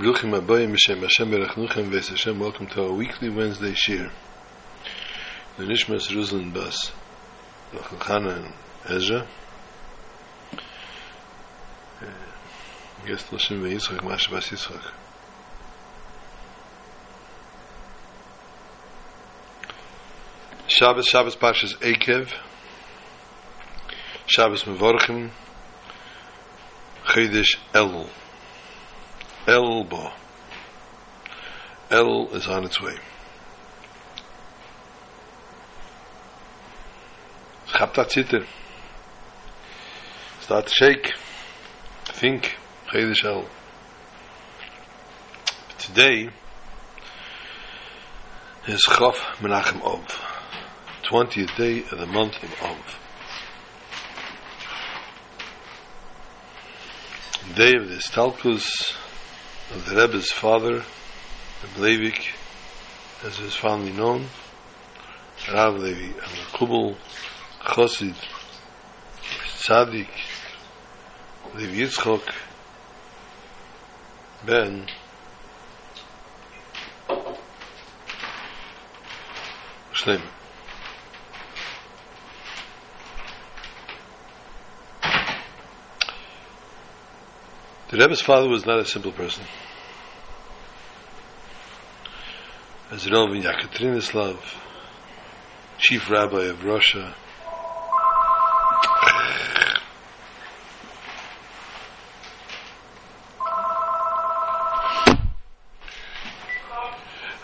Bruchim Abayim Hashem Hashem Berachnuchem Ves Hashem Welcome to our weekly Wednesday shir. The Nishmas Ruzlin Bas Chana and Ezra. Uh, guest Lashim Yitzchak Masha Bas Yitzchak. Shabbos Shabbos Pashas Ekev. Shabbos Mevorchim. Chedesh Elul Elba. El is on its way. Chapta Zitter. Start to shake. Think. Chedesh El. Today is Chav Menachem Ov. 20th day of the month of Ov. Day of the Stalkus of the Rebbe's father, the Leivik, as is fondly known, Rav Levi Kubel, Chosid, Tzadik, Levi Yitzchok, Ben, Shlem. The Rebbe's father was not a simple person. As Yekaterinoslav, chief rabbi of Russia,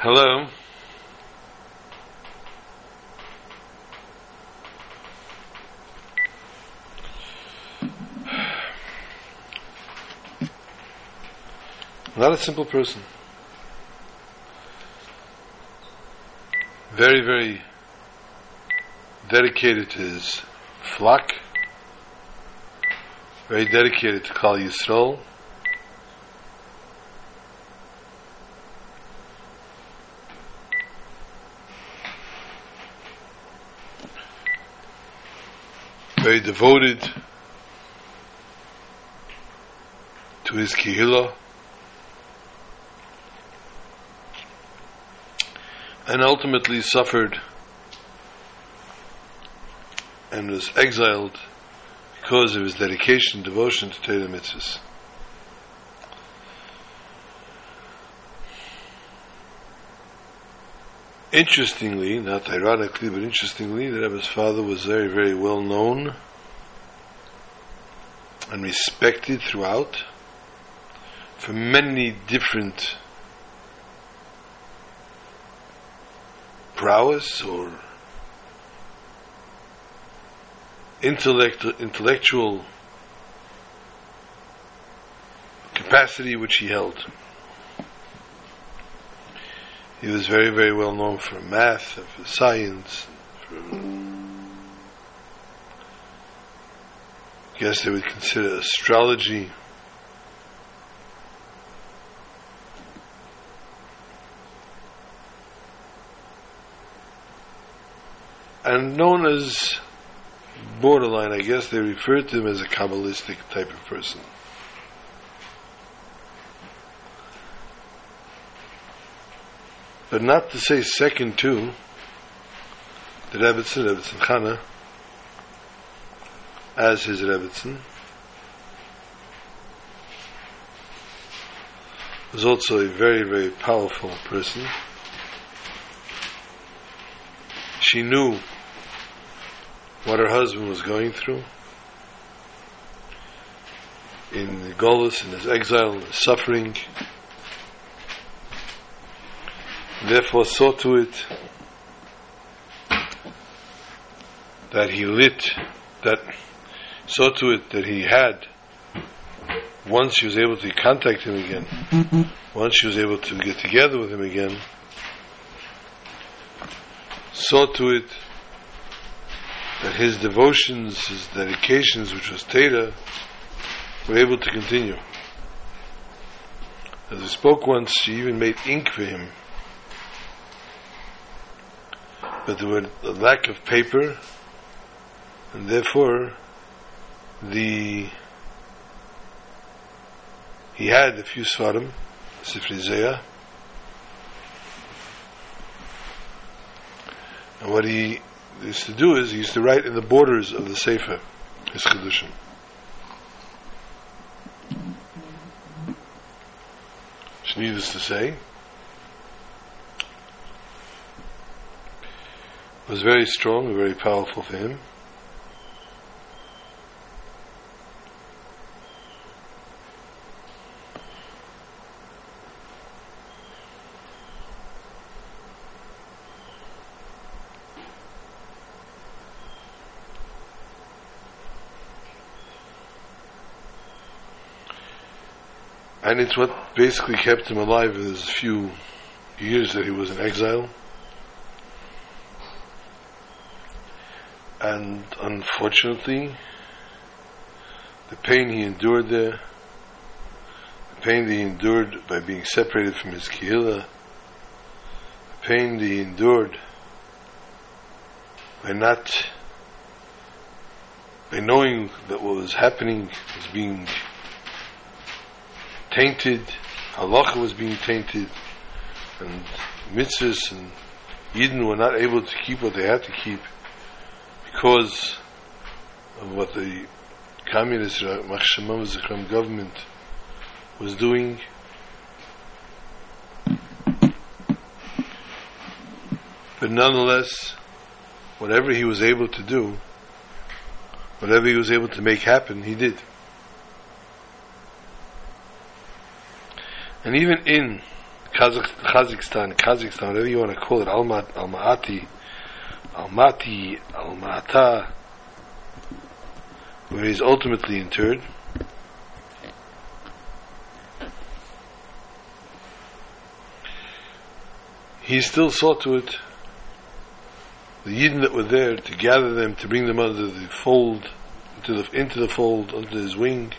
Hello. Not a simple person. Very, very dedicated to his flock. Very dedicated to Kal Yisrael. Very devoted to his kihila. And ultimately suffered and was exiled because of his dedication, devotion to Torah mitzvahs. Interestingly, not ironically, but interestingly, the Rebbe's father was very, very well known and respected throughout for many different prowess or intellect, intellectual capacity which he held. He was very, very well known for math and for science. For I guess they would consider astrology. And known as borderline, I guess they refer to him as a Kabbalistic type of person. But not to say second to the Rebbitzin, Rebbitzin Chana, as his Rebbitzin, was also a very, very powerful person. She knew what her husband was going through in the Golis, in his exile, in his suffering. Therefore, saw to it that he lit, that saw to it that he had, once she was able to contact him again, once she was able to get together with him again, saw to it that his devotions, his dedications, which was Teda, were able to continue. As I spoke once, she even made ink for him. But there was a lack of paper, and therefore the he had a few svarim, Sifri And what he used to do is he used to write in the borders of the Sefer, his Kedushin. Needless to say, was very strong and very powerful for him. And it's what basically kept him alive in his few years that he was in exile. And unfortunately, the pain he endured there, the pain that he endured by being separated from his kihila, the pain that he endured by not, by knowing that what was happening was being tainted, halacha was being tainted, and mitzvahs and Eden were not able to keep what they had to keep because of what the communist uh, Machshamam government was doing. But nonetheless, whatever he was able to do, whatever he was able to make happen, he did. And even in Kazakhstan, Kazakhstan, whatever you want to call it, Almat, Almaty, Almaty, Almata, where he's ultimately interred. He still saw to it the Yidden that were there to gather them, to bring them under the fold, into the, into the fold, under his wing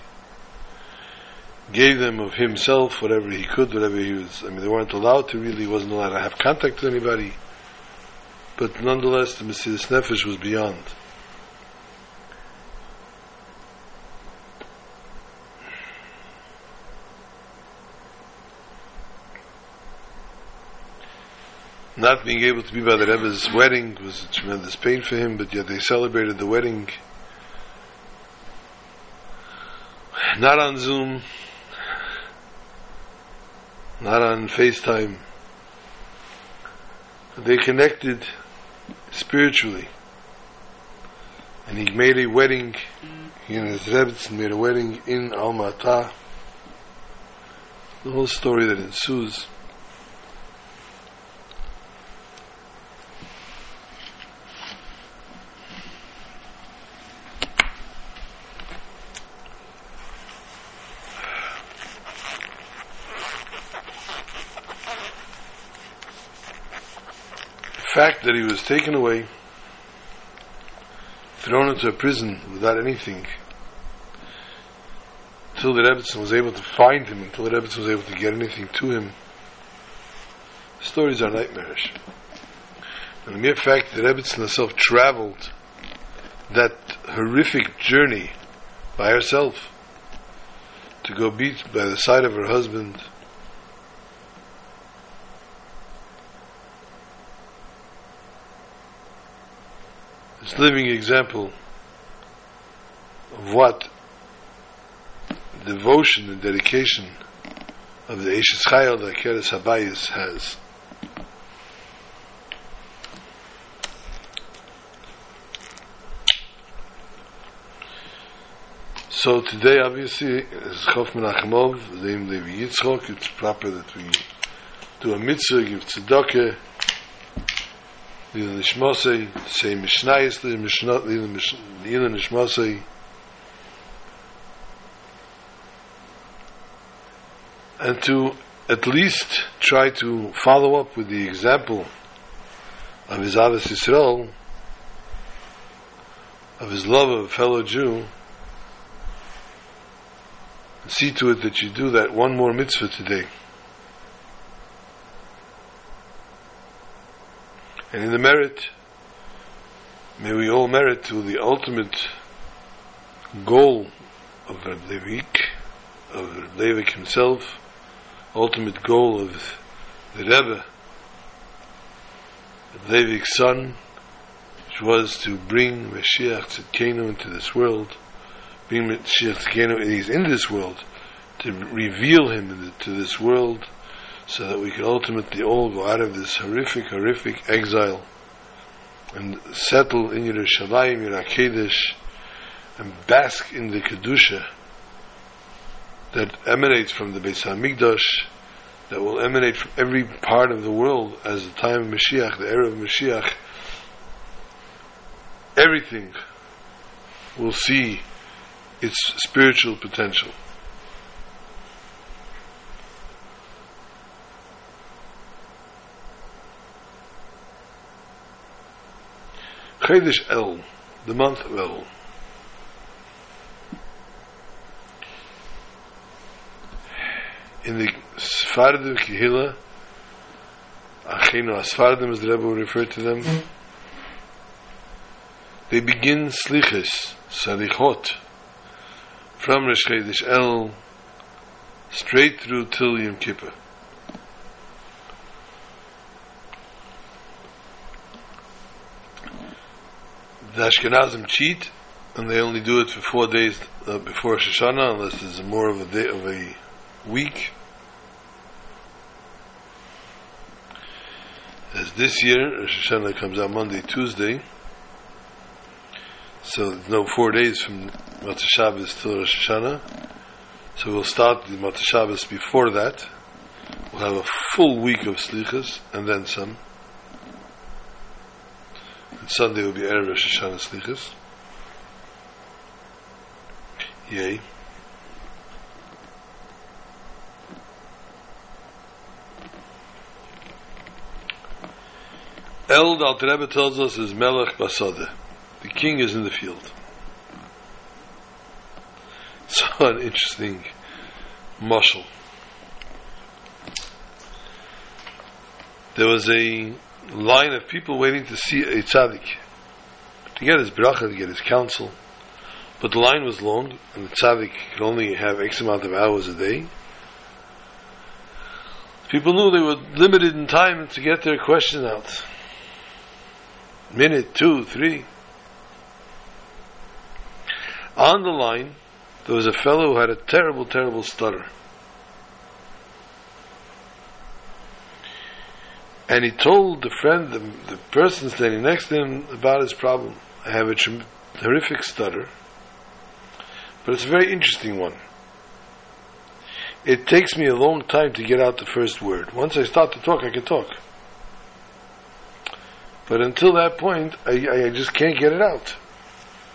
gave them of himself whatever he could, whatever he was. I mean, they weren't allowed to really, He wasn't allowed to have contact with anybody. But nonetheless, the Mesiris Nefesh was beyond. Not being able to be by the Rebbe's wedding was a tremendous pain for him, but yet they celebrated the wedding not on Zoom, not on FaceTime. They connected spiritually. And he made a wedding, he and his Rebbetzin made a wedding in Almata. The whole story that ensues. Fact that he was taken away, thrown into a prison without anything, until the Rebbetzin was able to find him, until the Rebbetzin was able to get anything to him, stories are nightmarish. And the mere fact that Rebbetzin herself traveled that horrific journey by herself to go beat by the side of her husband this living example of what devotion and dedication of the Eishes Chayil that Keres Habayis has. So today, obviously, is Chof Menachemov, Zeim Levi Yitzchok. It's proper that we do a mitzvah, give tzedakah, Lila Nishmosei, say Mishnayis Lila Nishmosei. And to at least try to follow up with the example of his Avis Yisrael, of his love of a fellow Jew, see to it that you do that one more mitzvah today. And in the merit, may we all merit to the ultimate goal of Reb Levik, of Reb himself, ultimate goal of the Rebbe, Leivik's son, which was to bring Mashiach Tzidkenu into this world, bring Mashiach Tzidkenu, he's in this world, to reveal him to this world, so that we could ultimately all go out of this horrific, horrific exile and settle in Yerushalayim, Yerakedesh, and bask in the Kedusha that emanates from the Beis Hamikdash, that will emanate from every part of the world as the time of Mashiach, the era of Mashiach, everything will see its spiritual potential. Chedesh El, the month of El. In the Sephardim Kehila, Achenu Asfardim, as the Rebbe would refer to them, they begin Slichas, Salichot, from Rosh Chedesh El, straight through till Yom Kippur. The Ashkenazim cheat, and they only do it for four days uh, before Shoshana, unless it's more of a day of a week. As this year, Rosh Hashanah comes out Monday, Tuesday, so no four days from Matzah Shabbos till Rosh Hashanah. So we'll start the Matzah Shabbos before that. We'll have a full week of Slichas, and then some. Sunday will be Erev Rosh Hashanah Slichas. Yay. El Dal Rebbe tells us is Melech Basada. The king is in the field. So an interesting mashal. There was a line of people waiting to see a tzaddik, to get his bracha, to get his counsel. But the line was long, and the tzaddik could only have X amount of hours a day. People knew they were limited in time to get their question out. Minute, two, three. On the line, there was a fellow who had a terrible, terrible stutter. And he told the friend, the, the person standing next to him, about his problem. I have a terrific stutter, but it's a very interesting one. It takes me a long time to get out the first word. Once I start to talk, I can talk. But until that point, I, I just can't get it out.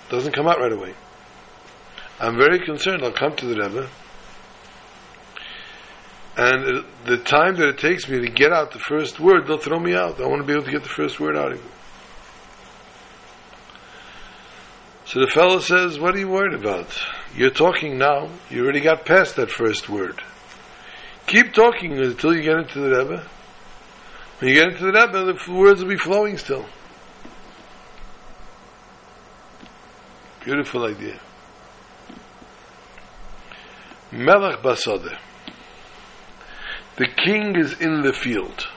It doesn't come out right away. I'm very concerned. I'll come to the Rebbe. And the time that it takes me to get out the first word, they'll throw me out. I want to be able to get the first word out of you. So the fellow says, What are you worried about? You're talking now. You already got past that first word. Keep talking until you get into the Rebbe. When you get into the Rebbe, the words will be flowing still. Beautiful idea. Melech Basade. The king is in the field.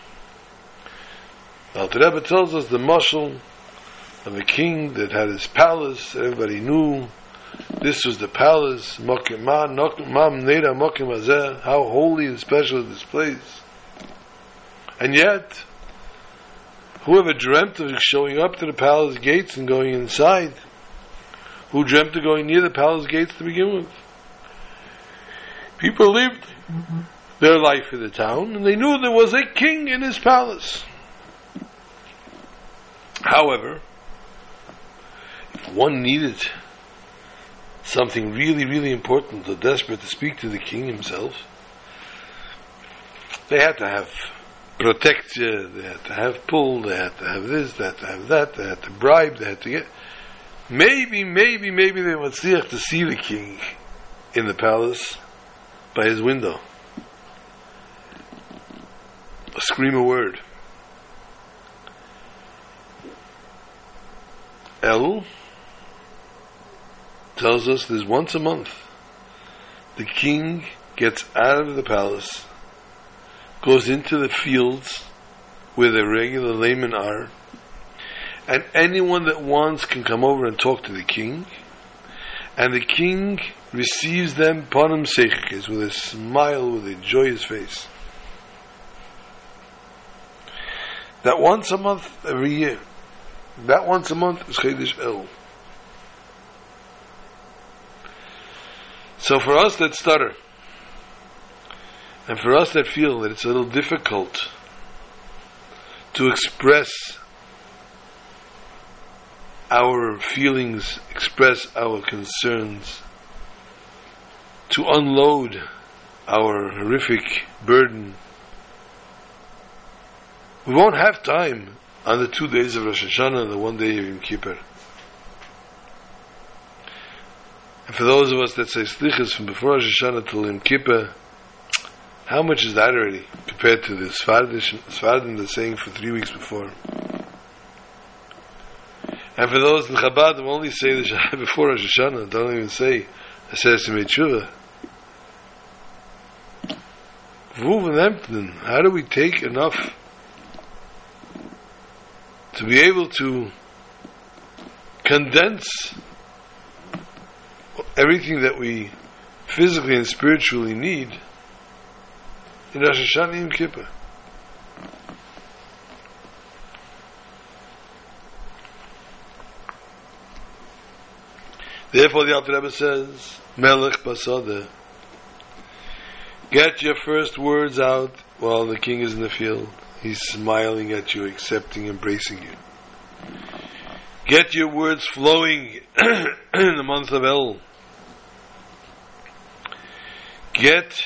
Now the Rebbe tells us the mashal of the king that had his palace, everybody knew this was the palace, how holy and special is this place. And yet, whoever dreamt of showing up to the palace gates and going inside, who dreamt of going near the palace gates to begin with? People lived their life in the town, and they knew there was a king in his palace. However, if one needed something really, really important or desperate to speak to the king himself, they had to have protection, they had to have pull, they had to have this, they had to have that, they had to bribe, they had to get. Maybe, maybe, maybe they would see to see the king in the palace by his window. Scream a word. El tells us there's once a month the king gets out of the palace goes into the fields where the regular laymen are, and anyone that wants can come over and talk to the king, and the king receives them panim seichikes with a smile, with a joyous face. That once a month, every year, that once a month is Chedesh El. So for us that stutter, and for us that feel that it's a little difficult to express our feelings, express our concerns, to unload our horrific burden, we won't have time on the two days of Rosh Hashanah and the one day of Yom Kippur. And for those of us that say slichas from before Rosh Hashanah till Yom Kippur, how much is that already compared to the Sfardim that's saying for three weeks before? And for those in Chabad who only say the Shah before Rosh Hashanah, don't even say Ases Tshuva. Vuv and how do we take enough to be able to condense everything that we physically and spiritually need in Rosh Hashanah Yom Kippur. Therefore, the Alter Rebbe says, Melech Basada, get your first words out while the king is in the field. He's smiling at you, accepting, embracing you. Get your words flowing in the month of El. Get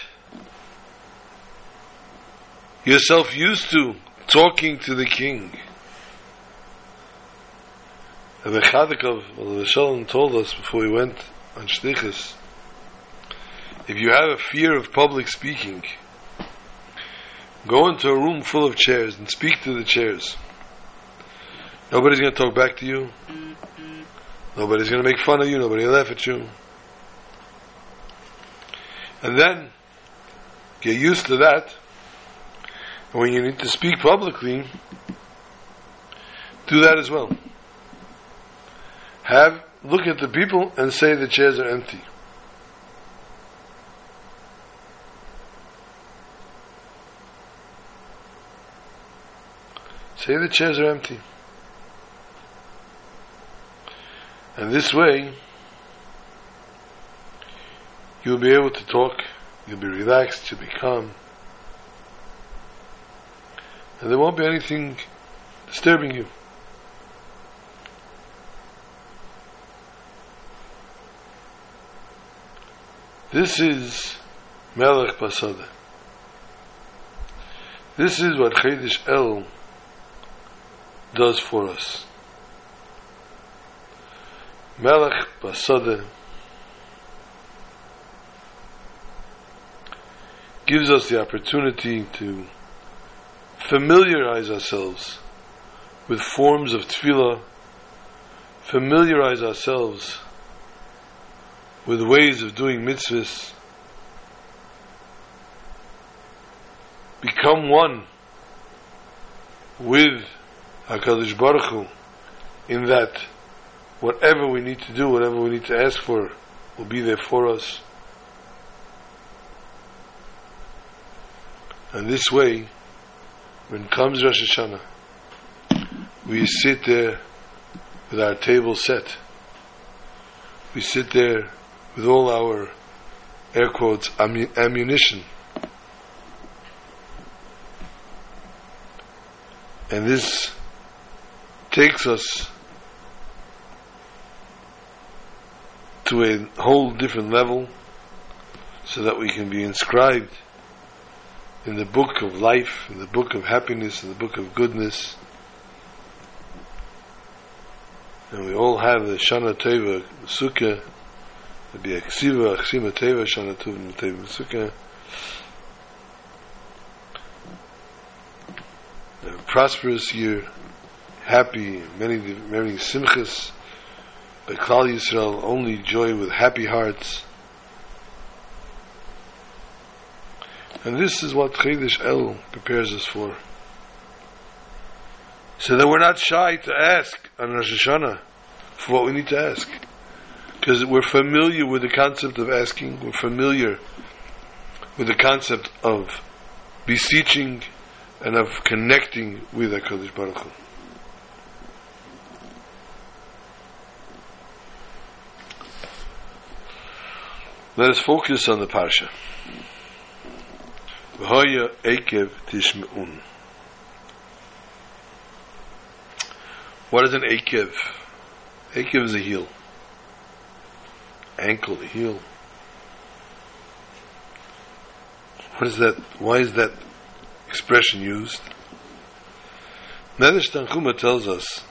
yourself used to talking to the king. The Chadikov, Shalom told us before he went on Shtichas, if you have a fear of public speaking, go into a room full of chairs and speak to the chairs. Nobody's going to talk back to you. Nobody's going to make fun of you. Nobody will laugh at you. And then, get used to that when you need to speak publicly, do that as well. Have look at the people and say the chairs are empty. Say the chairs are empty. And this way, you'll be able to talk, you'll be relaxed, you'll be calm and there won't be anything disturbing you. This is Melech Basada. This is what Chedesh El does for us. Melech Basada gives us the opportunity to familiarize ourselves with forms of tefillah, familiarize ourselves with ways of doing mitzvahs, become one with HaKadosh Baruch Hu in that whatever we need to do, whatever we need to ask for, will be there for us. And this way, when comes Rosh Hashanah, we sit there with our table set. We sit there with all our air quotes ammunition. And this takes us to a whole different level so that we can be inscribed in the book of life, in the book of happiness, in the book of goodness. And we all have the Shana Teva Sukkah, the Biaksiva, Aksima Teva, Shana Teva Sukkah. A prosperous year, happy, many, many simchas, but Klal Yisrael only joy with happy hearts. And this is what Chedesh El prepares us for. So that we're not shy to ask on Rosh Hashanah for what we need to ask. Because we're familiar with the concept of asking, we're familiar with the concept of beseeching and of connecting with HaKadosh Baruch Hu. Let us focus on the parsha. V'hoya ekev tishme'un. What is an akev? Akev is a heel. Ankle, a heel. What is that? Why is that expression used? Medrash Tanchuma tells us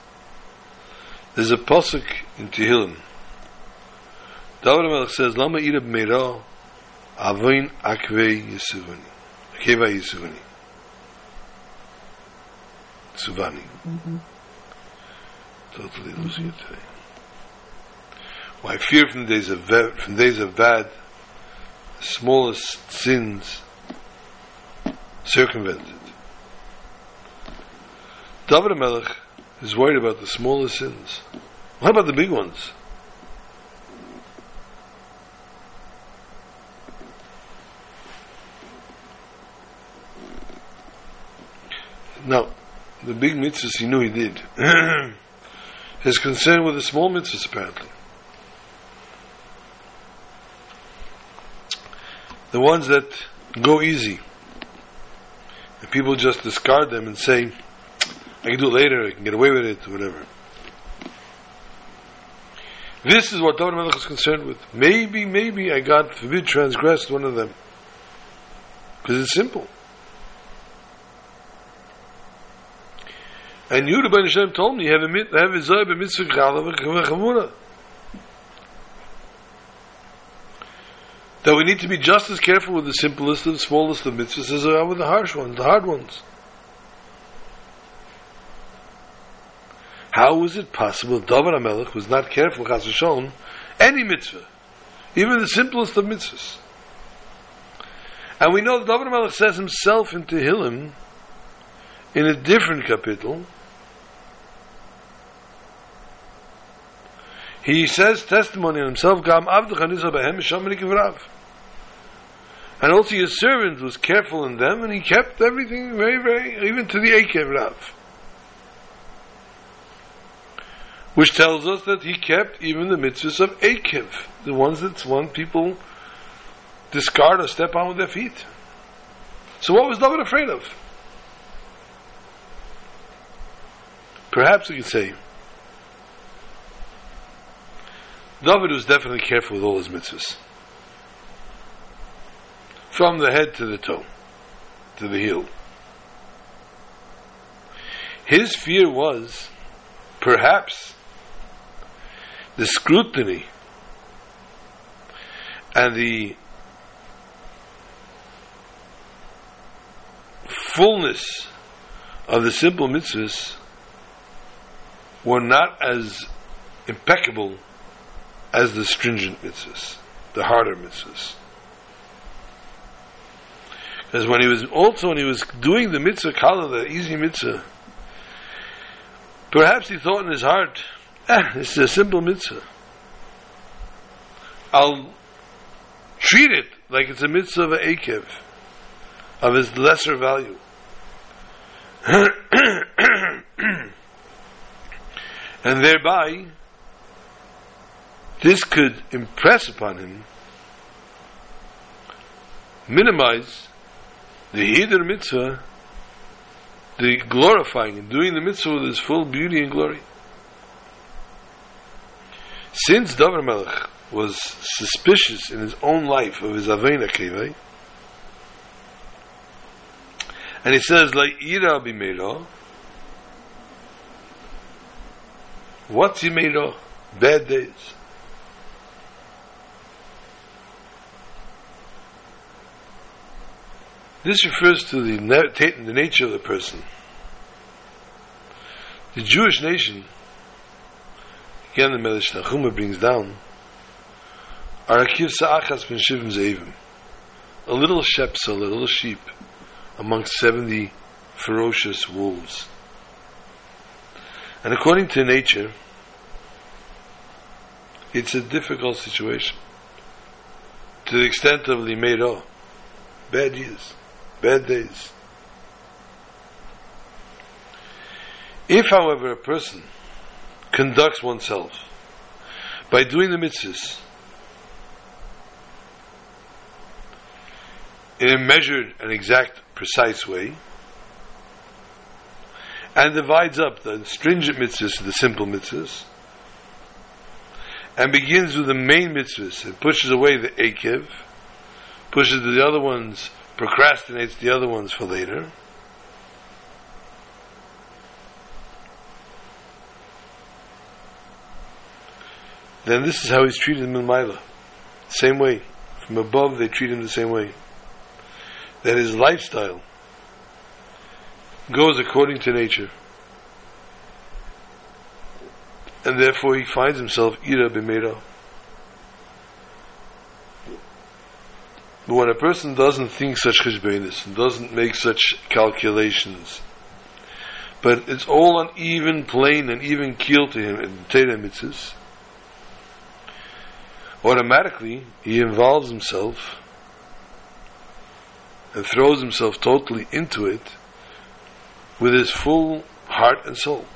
there's a posuk in Tehillim. David Melech says, "Lama ira b'meira avoin akvei yisuvani, akeva yisuvani, suvani." Mm-hmm. Totally losing it today. Why fear from days of from days of bad, the smallest sins circumvented. David Melech is worried about the smallest sins. What about the big ones? Now, the big mitzvahs he knew he did. His concern with the small mitzvahs, apparently. The ones that go easy. And people just discard them and say, I can do it later, I can get away with it, whatever. This is what David Melech is concerned with. Maybe, maybe I got forbid transgressed one of them. Because it's simple. And you, Ben Hashem, told me, "You have a have a zoy be mitzvah chala v'chavuna. That we need to be just as careful with the simplest and smallest of mitzvahs as we are with the harsh ones, the hard ones. How is it possible David HaMelech was not careful, chas v'shon, any mitzvah, even the simplest of mitzvahs? And we know that David HaMelech says himself in Tehillim, in a different kapitel, he says testimony on himself, Gam. And also his servant was careful in them, and he kept everything very, very, even to the Ekev Rav. Which tells us that he kept even the mitzvahs of Ekev, the ones that one people discard or step on with their feet. So what was David afraid of? Perhaps we could say David was definitely careful with all his mitzvahs. From the head to the toe, to the heel. His fear was, perhaps, the scrutiny and the fullness of the simple mitzvahs were not as impeccable as the stringent mitzvahs, the harder mitzvahs. Because when he was also when he was doing the mitzvah kala, the easy mitzvah, perhaps he thought in his heart, ah, this is a simple mitzvah. I'll treat it like it's a mitzvah of akev, of his lesser value. and thereby, this could impress upon him, minimize the Hider mitzvah, the glorifying and doing the mitzvah with its full beauty and glory. Since David Melech was suspicious in his own life of his Avena Kevei, and he says, like Ira b'meira, what's Yimeira? Bad days. This refers to the, the nature of the person. The Jewish nation, again the Medrash Tanchuma brings down, are a kivsa achas ben shivim zeivim. a little shepsel, a little sheep, amongst 70 ferocious wolves. And according to nature, it's a difficult situation. To the extent of limero, bad years, bad days. If, however, a person conducts oneself by doing the mitzvahs in a measured and exact, precise way, and divides up the stringent mitzvahs to the simple mitzvahs, and begins with the main mitzvahs and pushes away the akev, pushes the other ones, procrastinates the other ones for later. Then this is how he's treated in Milmaila. Same way. From above, they treat him the same way. That his lifestyle goes according to nature. And therefore he finds himself ira b'meira. But when a person doesn't think such cheshbenis and doesn't make such calculations, but it's all on even plane and even keel to him in Torah mitzvahs, automatically he involves himself and throws himself totally into it with his full heart and soul.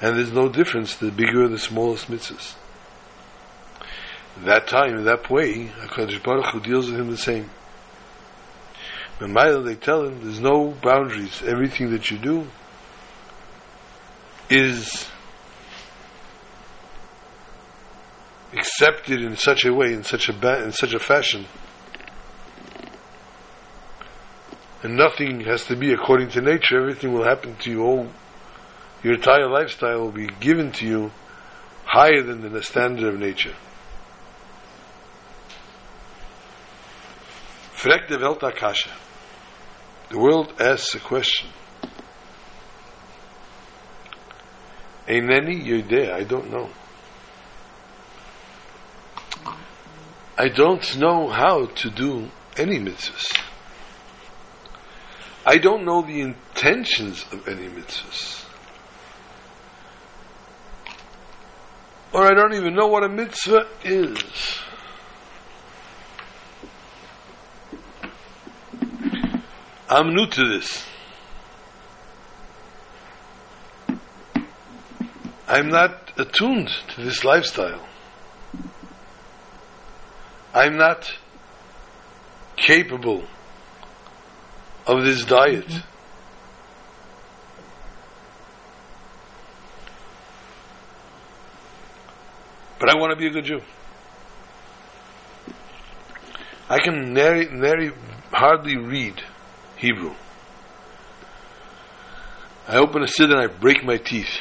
And there's no difference the bigger or the smallest mitzvahs. That time, in that way, HaKadosh Baruch Hu deals with him the same. When they tell him there's no boundaries. Everything that you do is accepted in such a way, in such a ba- in such a fashion, and nothing has to be according to nature. Everything will happen to you. All your entire lifestyle will be given to you higher than the standard of nature. Frek de Welt Akasha. The world asks a question. Eineni Yodea, I don't know. I don't know how to do any mitzvahs. I don't know the intentions of any mitzvahs. Or I don't even know what a mitzvah is. I'm new to this. I'm not attuned to this lifestyle. I'm not capable of this diet. Mm-hmm. But I want to be a good Jew. I can nary, nary hardly read Hebrew. I open a siddur and I break my teeth.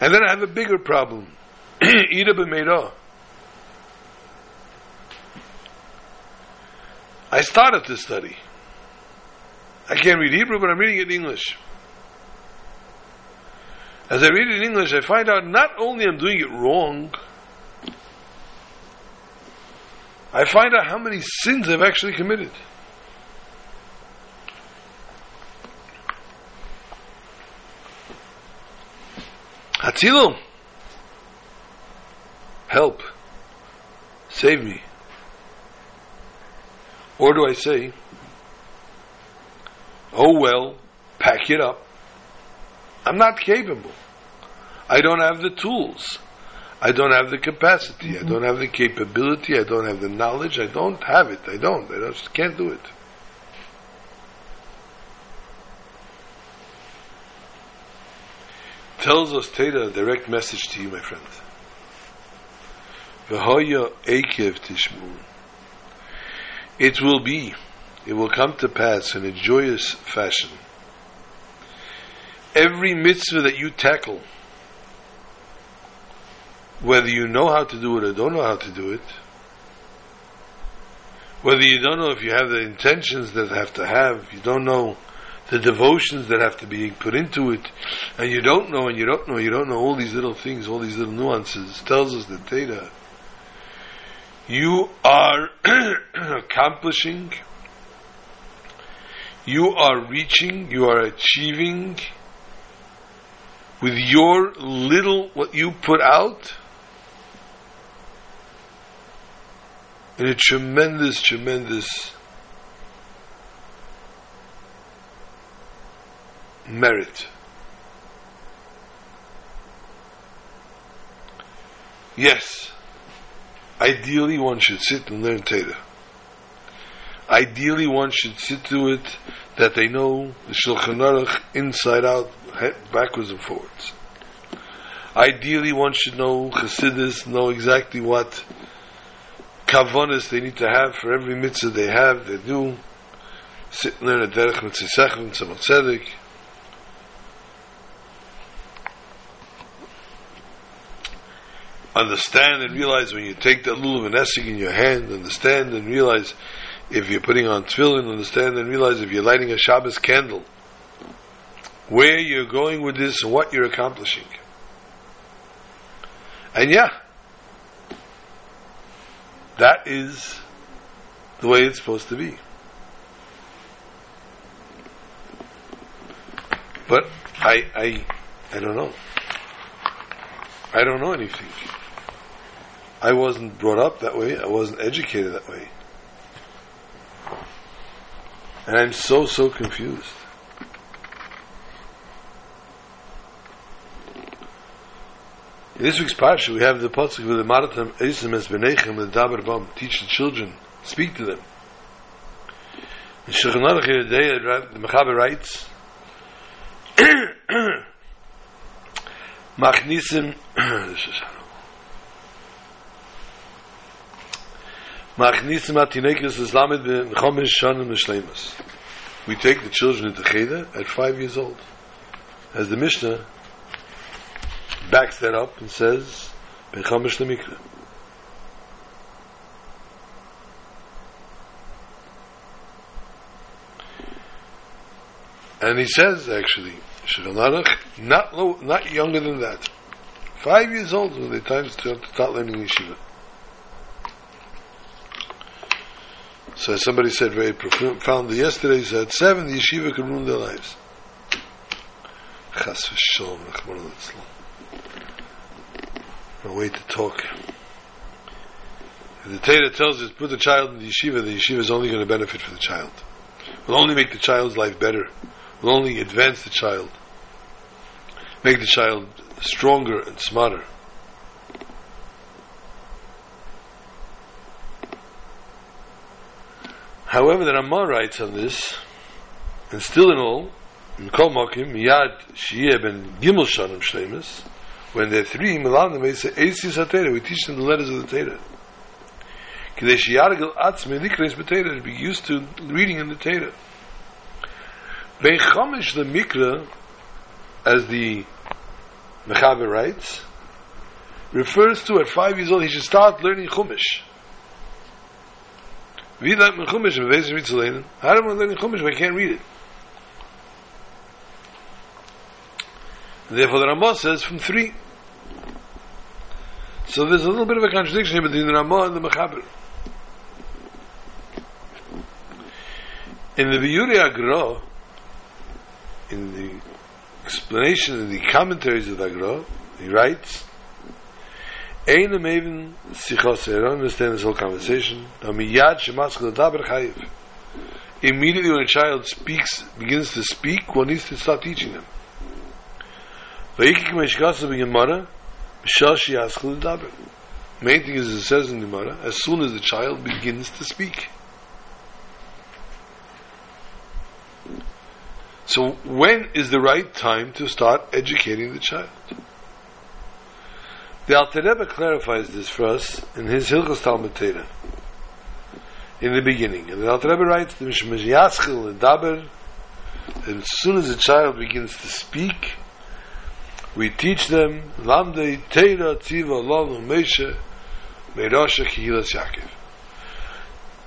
And then I have a bigger problem. I started to study. I can't read Hebrew, but I'm reading it in English. As I read it in English, I find out not only I'm doing it wrong, I find out how many sins I've actually committed. Hatzilu, help, save me. Or do I say, oh well, pack it up. I'm not capable. I don't have the tools. I don't have the capacity. Mm-hmm. I don't have the capability. I don't have the knowledge. I don't have it. I don't. I just can't do it. Tells us Teda a direct message to you, my. V'hoya ekev tishmun. It will be, it will come to pass in a joyous fashion. Every mitzvah that you tackle, whether you know how to do it or don't know how to do it, whether you don't know if you have the intentions that have to have, you don't know the devotions that have to be put into it, and you don't know, and you don't know, you don't know all these little things, all these little nuances, tells us that data. You are accomplishing, you are reaching, you are achieving with your little, what you put out, in a tremendous, tremendous merit. Yes, ideally one should sit and learn Torah. Ideally one should sit to it that they know the Shulchan Aruch inside out, backwards and forwards. Ideally one should know Chassidus, know exactly what kavanas they need to have for every mitzvah they have, they do. Sit and learn a Derech Mitzvosecha, tzemach tzedek. understand and realize when you take that little of an in your hand, understand and realize if you're putting on tefillin, understand and realize if you're lighting a Shabbos candle, where you're going with this and what you're accomplishing. And yeah, that is the way it's supposed to be. But I, I, I don't know. I don't know anything. I wasn't brought up that way. I wasn't educated that way. And I'm so, so confused. In this week's parsha, we have the pasuk with the maratam esim es benechem the daber bam teach the children, speak to them. In Shulchan Aruch the Mechaber writes, Machnisim, this is Machnisim atinekes is lamed b'chomish shanim b'shleimus. We take the children into Cheder at five years old. As the Mishnah backs that up and says, b'chomish lemikra. And he says, actually, not, low, not younger than that. Five years old when they time to start learning yeshiva. So somebody said very profoundly yesterday, he said, seven, the yeshiva could ruin their lives. Chas v'sholom, A way to talk. If the Torah tells us, put the child in the yeshiva, the yeshiva is only going to benefit for the child. Will only make the child's life better. Will only advance the child. Make the child stronger and smarter. However, the Ramah writes on this, and still in all, in Kol Mokim, Miyad Shiyeh ben Gimel Shanim Shleimus, when they're three, Milan, they say, Eisis HaTeirah, we teach them the letters of the Teirah. Kidei Shiyargel Atzme Nikreis BeTeirah, to be used to reading in the Teirah. Bein Chomish the Mikra, as the Mechaber writes, refers to at five years old, he should start learning Chumash. Wie lernt man Chumash, wenn wir wissen, wie zu lernen? How do we learn Chumash, I can't read it? And therefore the Ramah says from three. So there's a little bit of a contradiction here between the Ramah and the Mechaber. In the Biyuri Agra, in the explanation, in the commentaries of the Agra, he writes, Einem even sichos, I don't understand this whole conversation. Amiyad shemaskal daber chayiv. Immediately when a child speaks, begins to speak, one needs to start teaching them. B'shal shiyaskal daber. Main thing is, it says in the Gemara, as soon as the child begins to speak. So when is the right time to start educating the child? The Alter Rebbe clarifies this for us in his Hilchos Talmud Torah in the beginning. And the Alter Rebbe writes, the Mishmash Yaschil Daber, as soon as the child begins to speak, we teach them, Lamdei Teira Tziva Lanu Meshe Meirosha Kihilas Yaakov.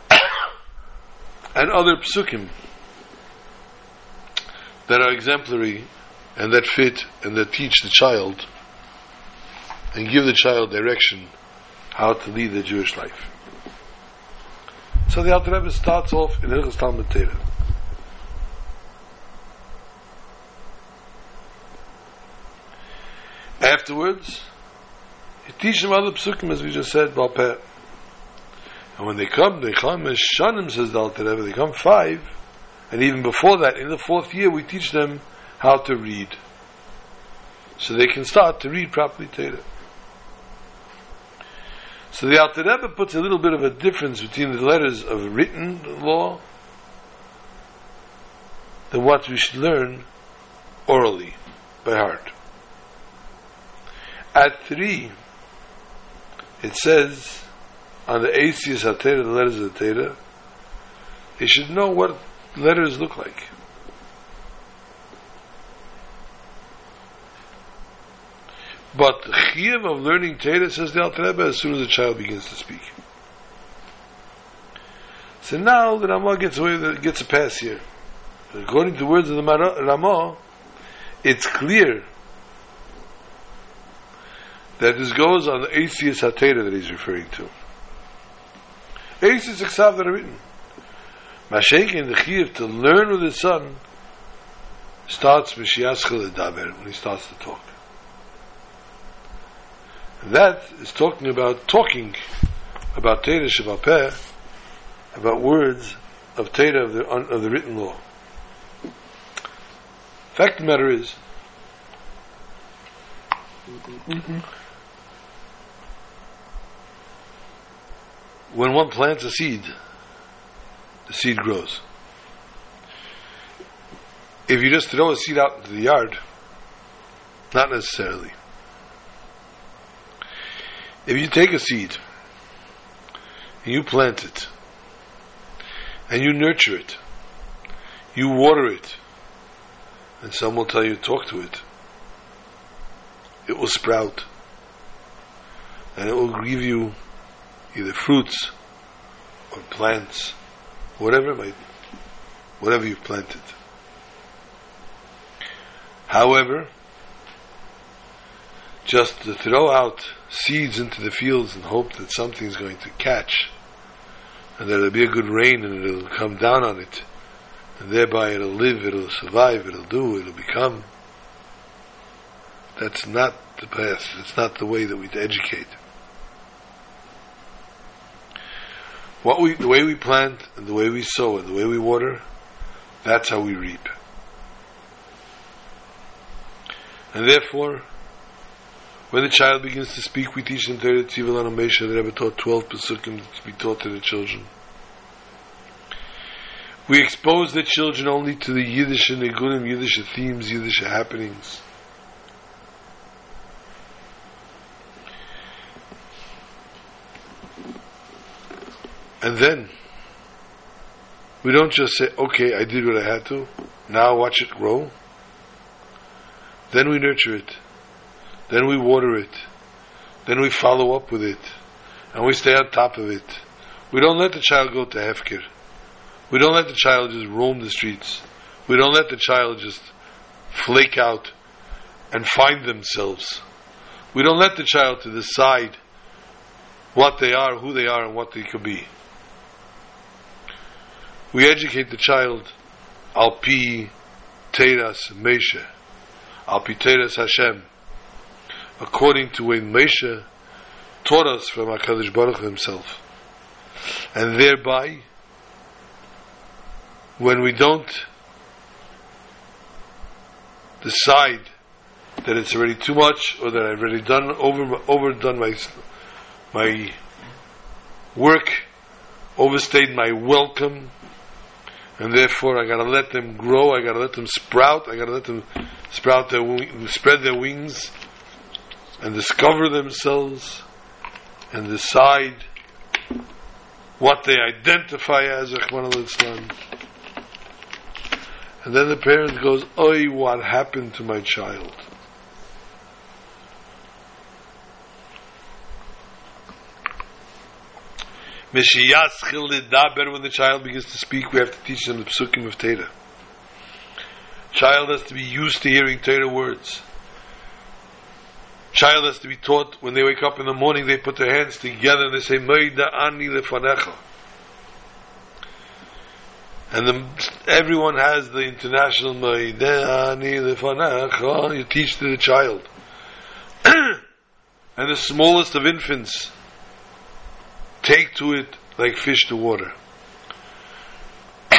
and other psukim that are exemplary and that fit and that teach the child and give the child direction how to lead the Jewish life. So the Alter Rebbe starts off in Hilchas Talmud Torah. Afterwards, he teaches them other psukim, as we just said, Balpeh. And when they come, they come as Shanim, says the Alter Rebbe, they come five, and even before that, in the fourth year, we teach them how to read. So they can start to read properly. So the Alter Rebbe puts a little bit of a difference between the letters of written law than what we should learn orally, by heart. At three, it says on the Asius HaTera, the letters of the Torah, they should know what letters look like. But chiyuv of learning Torah says the Alter as soon as the child begins to speak. So now the Ramah gets away, gets a pass here. According to the words of the Ramah, it's clear that this goes on the Asius HaTorah that he's referring to. Asius Aksav that are written. Mashiach the Chiyuv to learn with his son starts Mishiaschel Daber when he starts to talk. And That is talking about talking about Torah Shabbat about words of Torah of the, of the written law. Fact of the matter is, mm-hmm. When one plants a seed, the seed grows. If you just throw a seed out into the yard, not necessarily. If you take a seed and you plant it and you nurture it, you water it, and some will tell you talk to it, it will sprout and it will give you either fruits or plants, whatever might, whatever you've planted. However, just to throw out seeds into the fields and hope that something's going to catch and that there'll be a good rain and it'll come down on it and thereby it'll live, it'll survive, it'll do, it'll become. That's not the path. It's not the way that we educate. What we, the way we plant and the way we sow and the way we water, that's how we reap. And therefore, when the child begins to speak, we teach them Torah Tzivel on Mesha. The Rebbe taught 12 Pesukim to be taught to the children. We expose the children only to the Yiddish and Negunim, Yiddish themes, Yiddish happenings. And then, we don't just say, okay, I did what I had to, now watch it grow. Then we nurture it. Then we water it. Then we follow up with it. And we stay on top of it. We don't let the child go to Hefker. We don't let the child just roam the streets. We don't let the child just flake out and find themselves. We don't let the child to decide what they are, who they are, and what they could be. We educate the child al pi teras Mesha, al pi teras Hashem, according to when Mesha taught us from Hakadosh Baruch himself, and thereby, when we don't decide that it's already too much or that I've already done over overdone my my work, overstayed my welcome, and therefore I gotta let them grow. I gotta let them sprout. I gotta let them sprout their spread their wings, and discover themselves, and decide what they identify as. And then the parent goes, "Oi, what happened to my child?" When the child begins to speak, we have to teach them the psukim of Torah. Child has to be used to hearing Torah words. Child has to be taught when they wake up in the morning, they put their hands together and they say, Meida ani lefanecha. And the, everyone has the international Meida ani lefanecha. You teach to the child. and the smallest of infants take to it like fish to water.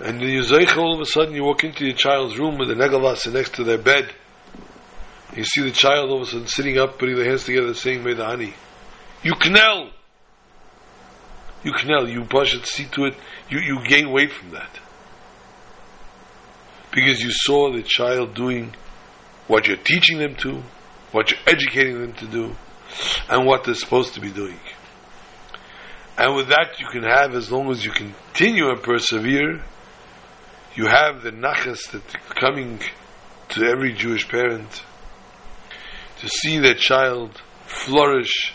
and you zeicha all of a sudden you walk into your child's room with the negalas next to their bed. You see the child all of a sudden sitting up, putting their hands together, saying "Medani." You knell. You knell. You push it, see to it. You you gain weight from that because you saw the child doing what you're teaching them to, what you're educating them to do, and what they're supposed to be doing. And with that, you can have, as long as you continue and persevere, you have the nachas that coming to every Jewish parent to see their child flourish,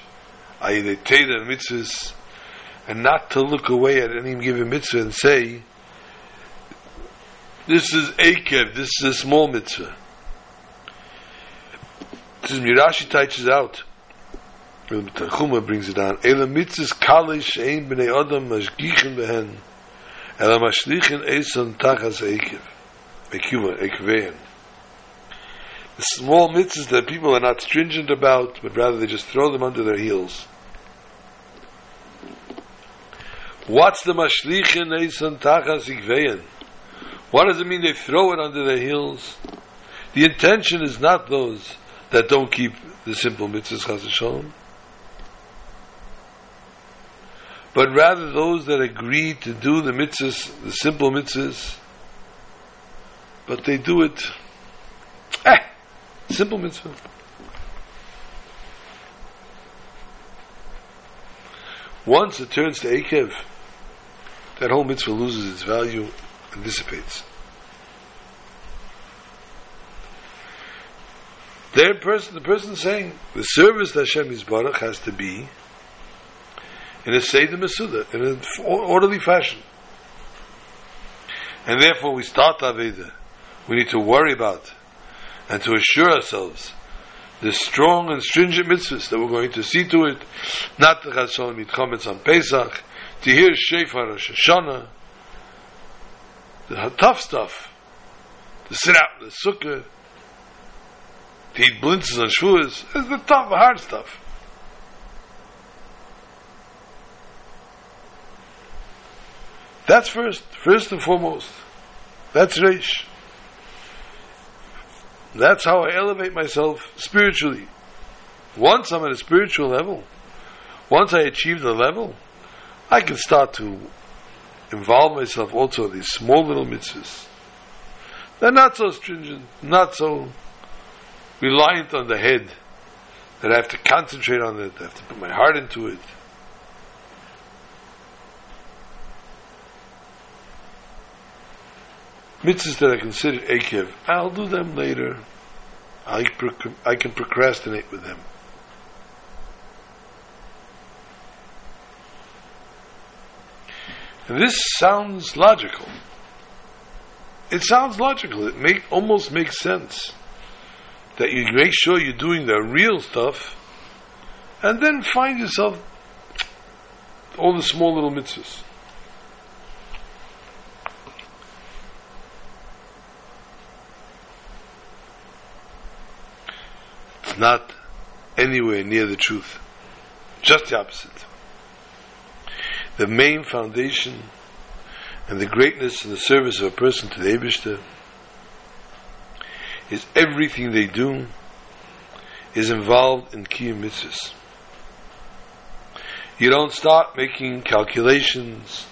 ayidei teda and mitzvahs, and not to look away at any given mitzvah and say, this is Akev, this is a small mitzvah. This is Mirashi teaches out. Chuma brings it down. Ela mitzvahs kalish ein b'nei adam mashgichen behen. Ela mashlichen eson tachas Akev. Ekuva, Ekevein. The small mitzvahs that people are not stringent about, but rather they just throw them under their heels. What's the mashlichen eson tachas Ekevein? What does it mean they throw it under their heels? The intention is not those that don't keep the simple mitzvahs chas shalom, but rather those that agree to do the mitzvahs, the simple mitzvahs, but they do it, eh, simple mitzvah. Once it turns to Akev, that whole mitzvah loses its value and dissipates. Their person, the person saying the service that Hashem Yisbarach has to be in a Seder Masuda, in an orderly fashion. And therefore we start Aveda. We need to worry about and to assure ourselves the strong and stringent mitzvahs that we're going to see to it, not the Chasson Mitchametz on Pesach, to hear Shefar Rosh Hashanah, the tough stuff, to sit out the sukkah, to eat blintzes on Shavuos, is the tough, hard stuff. That's first, first and foremost. That's Reish. That's how I elevate myself spiritually. Once I'm at a spiritual level, once I achieve the level, I can start to involve myself also in these small little mitzvahs. They're not so stringent, not so reliant on the head, that I have to concentrate on it, I have to put my heart into it. Mitzvahs that I consider Akev, I'll do them later. I, I can procrastinate with them. And this sounds logical. It sounds logical. It make, almost makes sense that you make sure you're doing the real stuff and then find yourself all the small little mitzvahs. It's not anywhere near the truth. Just the opposite. The main foundation and the greatness and the service of a person to the Eibishter is everything they do is involved in kiyum mitzvahs. You don't start making calculations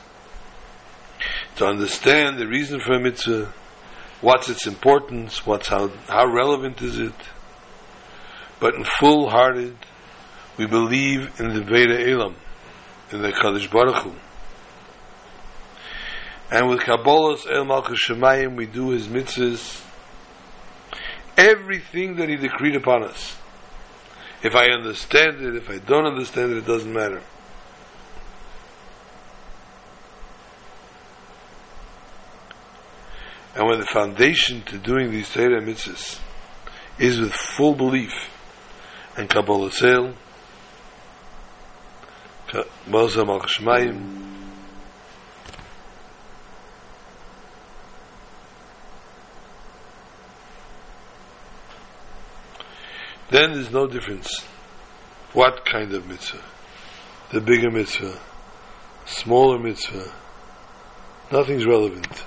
to understand the reason for a mitzvah, what's its importance, what's how, how relevant is it. But in full hearted, we believe in the Veda Elam, in the Kadosh Baruch Hu. And with Kabbalas Ol Malchus Shemayim, we do his mitzvahs, everything that He decreed upon us. If I understand it, if I don't understand it, it doesn't matter. And when the foundation to doing these Torah mitzvahs is with full belief and Kabbalah Sel, Kabbalah Malchashmayim, then there's no difference what kind of mitzvah. The bigger mitzvah, smaller mitzvah, nothing's relevant.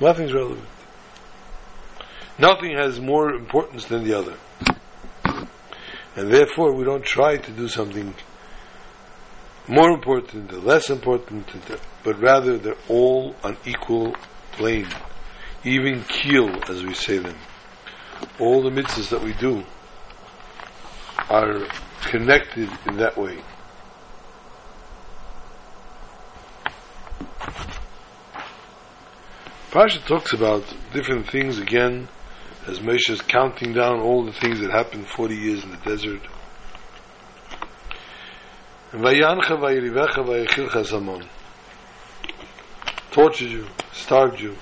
Nothing's relevant. Nothing has more importance than the other. And therefore, we don't try to do something more important or less important, but rather they're all on equal plane, even keel, as we say them. All the mitzvahs that we do are connected in that way. Pasha talks about different things again, as Moshe is counting down all the things that happened 40 years in the desert. Tortured you, starved you,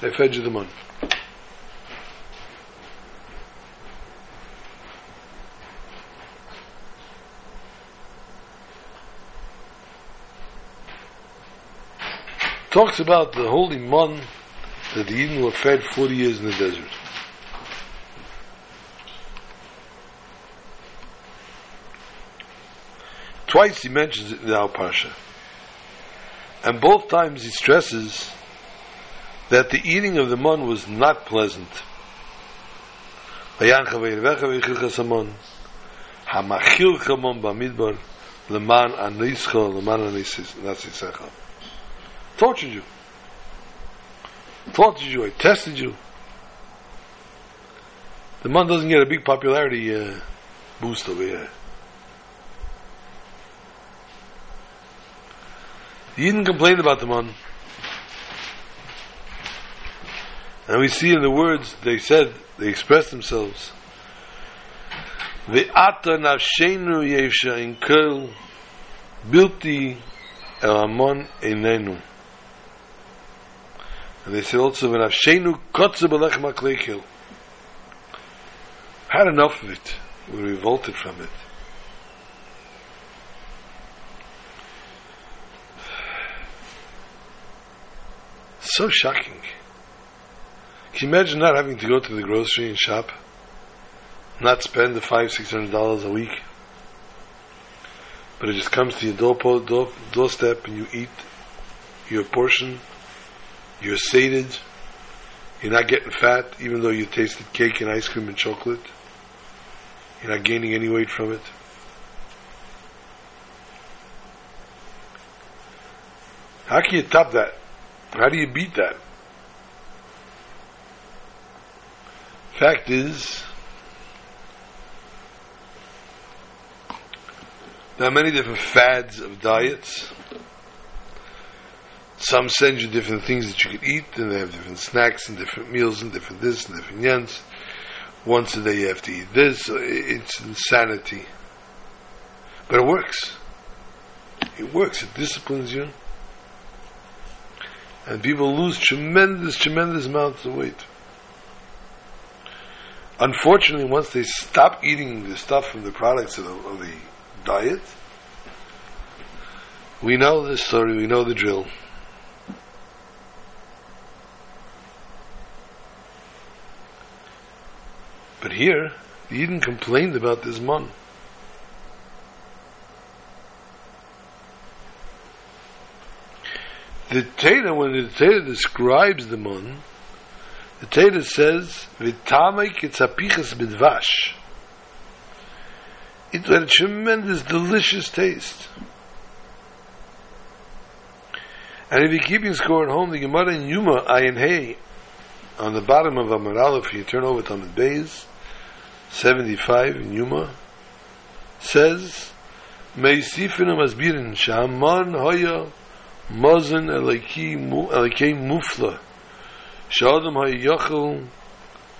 they fed you the money. Talks about the holy mon that the Yidden were fed 40 years in the desert. Twice he mentions it in our Parsha. And both times he stresses that the eating of the man was not pleasant. Anisisecha. Tortured you taunted you, I tested you. The man doesn't get a big popularity uh, boost over here. He didn't complain about the man. And we see in the words they said, they expressed themselves. The ata nafshenu yevsha in kol bilti el amon einenu. And they said also, "V'nafshenu kotze belechem hakleikil." Had enough of it. We revolted from it. So shocking. Can you imagine not having to go to the grocery and shop? Not spend the five, six hundred dollars a week? But it just comes to your door, door, doorstep and you eat your portion you're sated. You're not getting fat, even though you tasted cake and ice cream and chocolate. You're not gaining any weight from it. How can you top that? How do you beat that? Fact is, there are many different fads of diets. Some send you different things that you could eat, and they have different snacks and different meals and different this and different yens. Once a day you have to eat this. It's insanity. But it works. It works. It disciplines you. And people lose tremendous, tremendous amounts of weight. Unfortunately, once they stop eating the stuff from the products of the, of the diet, we know the story, we know the drill. But here, Yidden complained about this man. The Torah, when the Torah describes the man, the Torah says, "V'tamek etzapichas bidvash." It had a tremendous, delicious taste. And if you're keeping score at home, the Gemara in Yuma, Ayin Hey, on the bottom of Amar Aleph, you turn over to Amid Beis, 75 in Yuma says Meisifin Masbirin Shaman Hoya Mazen Eliki Eliki Mufla Shadam Hoya Yachel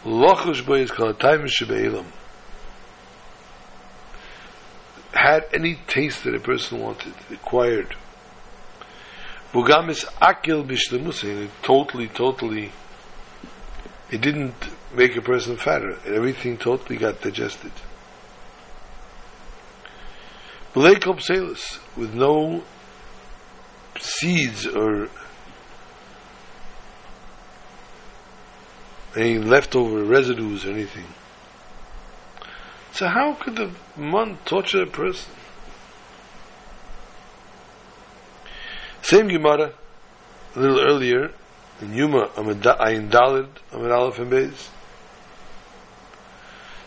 Lochash Bayis Kalatayim Shebeilam had any taste that a person wanted, acquired. Bugam is akil bishlemus. It totally, totally, it didn't make a person fatter. Everything totally got digested. Beleikop salus, with no seeds or any leftover residues or anything. So how could the man torture a person? Same Gemara, a little earlier, in Yuma, Ayin Dalid, Amid Aleph and Beis.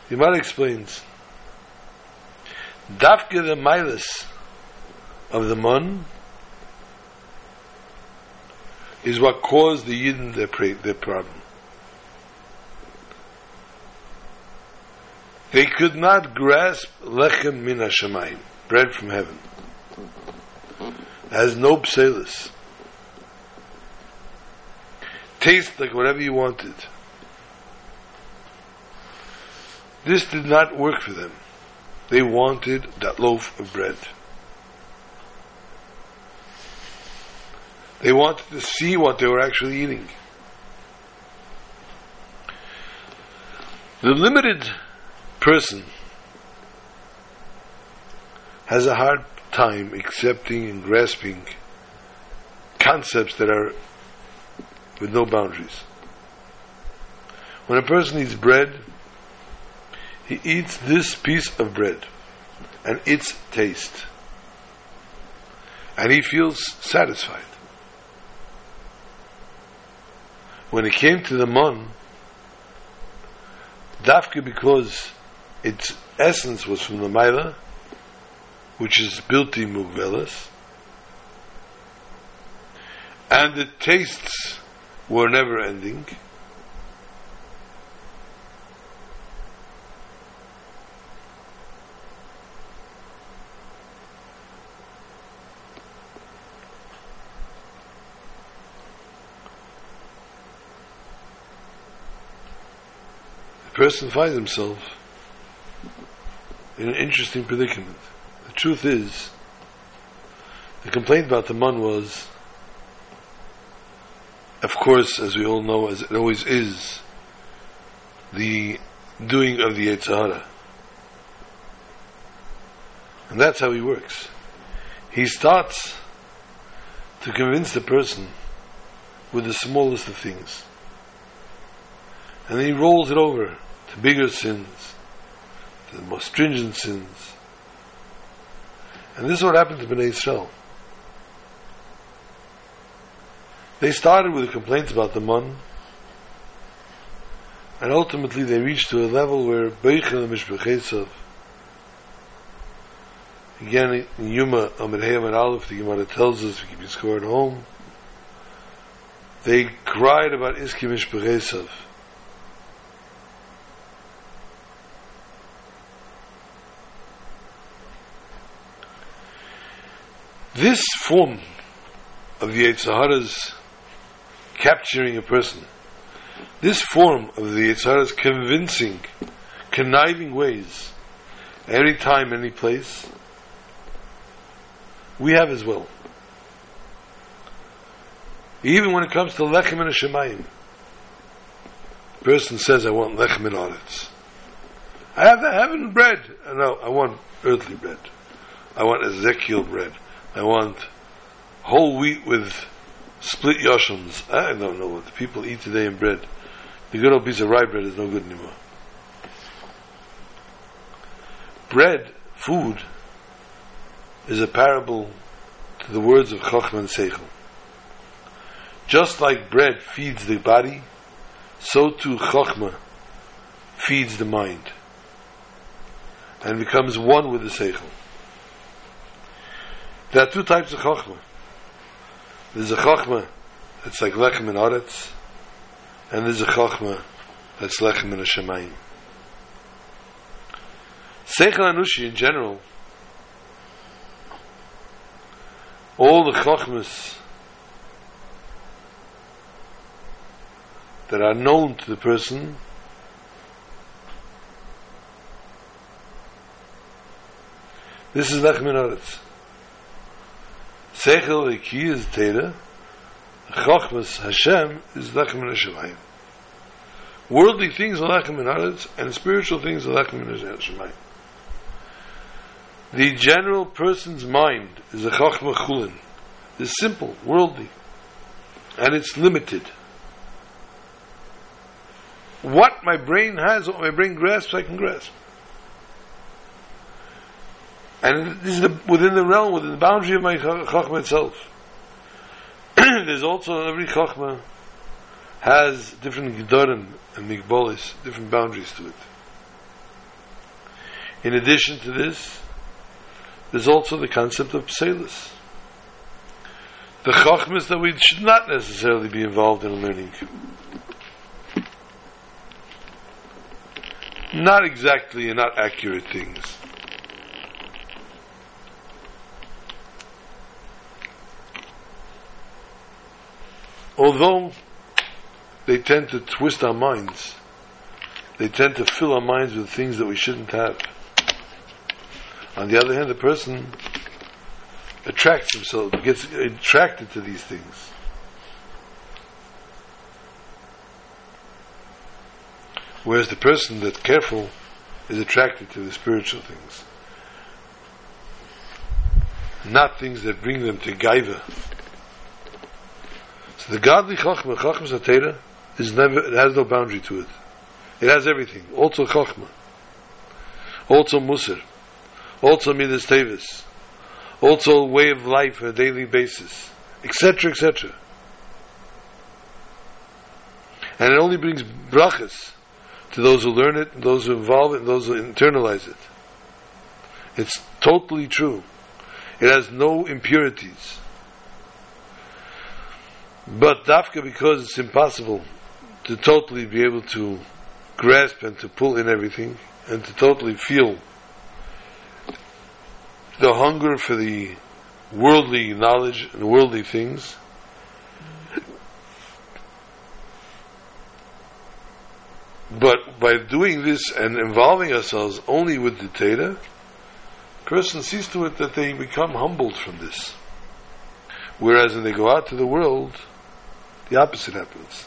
Gemara explains, Dafke the milas of the man is what caused the Yidden their, their problem. They could not grasp lechem min hashemayim, bread from heaven. Has no pselis. Taste like whatever you wanted. This did not work for them. They wanted that loaf of bread. They wanted to see what they were actually eating. The limited person has a hard time accepting and grasping concepts that are with no boundaries. When a person eats bread, he eats this piece of bread and its taste. And he feels satisfied. When it came to the mon, dafka because its essence was from the Maila, which is Bilti Mugvelas, and the tastes were never ending. Person finds himself in an interesting predicament. The truth is, the complaint about the man was, of course, as we all know, as it always is, the doing of the Yetzer Hara. And that's how he works. He starts to convince the person with the smallest of things. And then he rolls it over to bigger sins the more stringent sins. And this is what happened to Bnei Israel. They started with complaints about the man, and ultimately they reached to a level where Beichel Mishbechesav, again in Yuma Amid Hayam and Aleph, the Gemara tells us, we keep it score at home, they cried about Iski Mishbechesav. This form of the Yetzer Hara's capturing a person, this form of the Yetzer Hara's convincing, conniving ways, any time, any place, we have as well. Even when it comes to lechem and shemayim, person says, "I want lechem and aretz." I have heaven bread. Uh, no, I want earthly bread. I want Ezekiel bread. I want whole wheat with split yoshums. I don't know what the people eat today in bread. The good old piece of rye bread is no good anymore. Bread, food, is a parable to the words of Chochmah and Seichel. Just like bread feeds the body, so too Chochmah feeds the mind and becomes one with the Seichel. There are two types of Chokhmah. There's a Chokhmah that's like Lechem and Aretz, and there's a Chokhmah that's Lechem and Shemayim. Seichel Anushi in general, all the Chokhmas that are known to the person this is Lechem and Aretz. Seichel Eki is Teda, Chochmas Hashem is Lechem in Hashemayim. Worldly things are Lechem in Haaretz, and spiritual things are Lechem in Hashemayim. The general person's mind is a Chochma Chulin. It's simple, worldly, and it's limited. What my brain has, what my brain grasps, I can grasp. And this is the, within the realm, within the boundary of my Chachma itself. There's also every Chachma has different Gedorim and Migbolis, different boundaries to it. In addition to this, there's also the concept of Pselis. The Chachmas that we should not necessarily be involved in learning. Not exactly and not accurate things. Although they tend to twist our minds, they tend to fill our minds with things that we shouldn't have. On the other hand, the person attracts himself, gets attracted to these things. Whereas the person that's careful is attracted to the spiritual things. Not things that bring them to gaiva, so the godly Chachma, Chachma Satera, is never, it has no boundary to it. It has everything. Also Chachma. Also Musar. Also Midas Tevis. Also way of life on a daily basis. Etc., etc. And it only brings brachas to those who learn it, those who involve it, those who internalize it. It's totally true. It has no impurities. But dafka because it's impossible to totally be able to grasp and to pull in everything and to totally feel the hunger for the worldly knowledge and worldly things. But by doing this and involving ourselves only with the Teda, person sees to it that they become humbled from this. Whereas when they go out to the world, the opposite happens.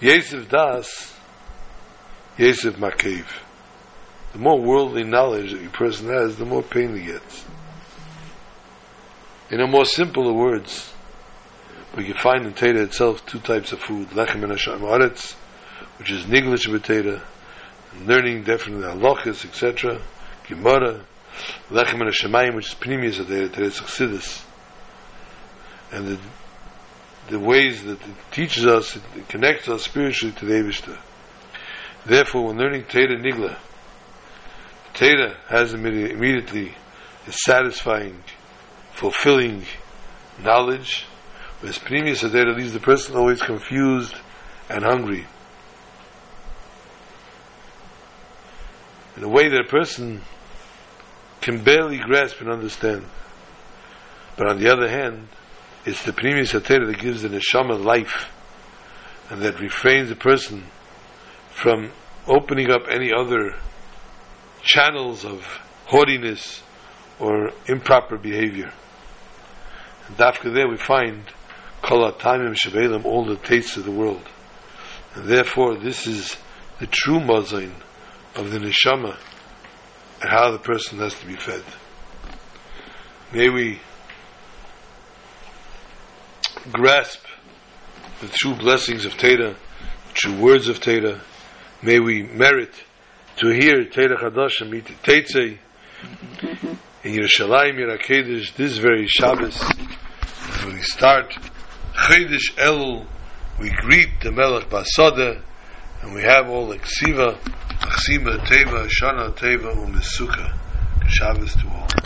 Yosef Das, Yosef Makev. The more worldly knowledge that a person has, the more pain he gets. In a more simpler words, we can find in Teda itself two types of food, lechem and Hashem Aretz, which is Niglish B'Teda, learning definitely halachas, etc., Gemara, lechem and Hashemayim, which is Pnimius Teda, Teda's Chassidus, and the, the ways that it teaches us, it, connects us spiritually to the Eivishter. Therefore, when learning Teda Nigla, Teda has immediately a satisfying, fulfilling knowledge, whereas Pnimius Teda leaves the person always confused and hungry. In a way that a person can barely grasp and understand. But on the other hand, it's the Pnimi Satera that gives the neshama life and that refrains a person from opening up any other channels of haughtiness or improper behavior. And Dafka there we find Kol Atamim Shabelim, all the tastes of the world. And therefore this is the true mazain of the neshama and how the person has to be fed. May we grasp the true blessings of Teda, true words of Teda. May we merit to hear Teda Chadash and meet Teitzei in Yerushalayim, Yerakedesh, this very Shabbos. When we start Chedesh Elul, we greet the Melech Basada, and we have all the Ksiva, Achsima Teva, Shana Teva, Umesuka. Shabbos to all.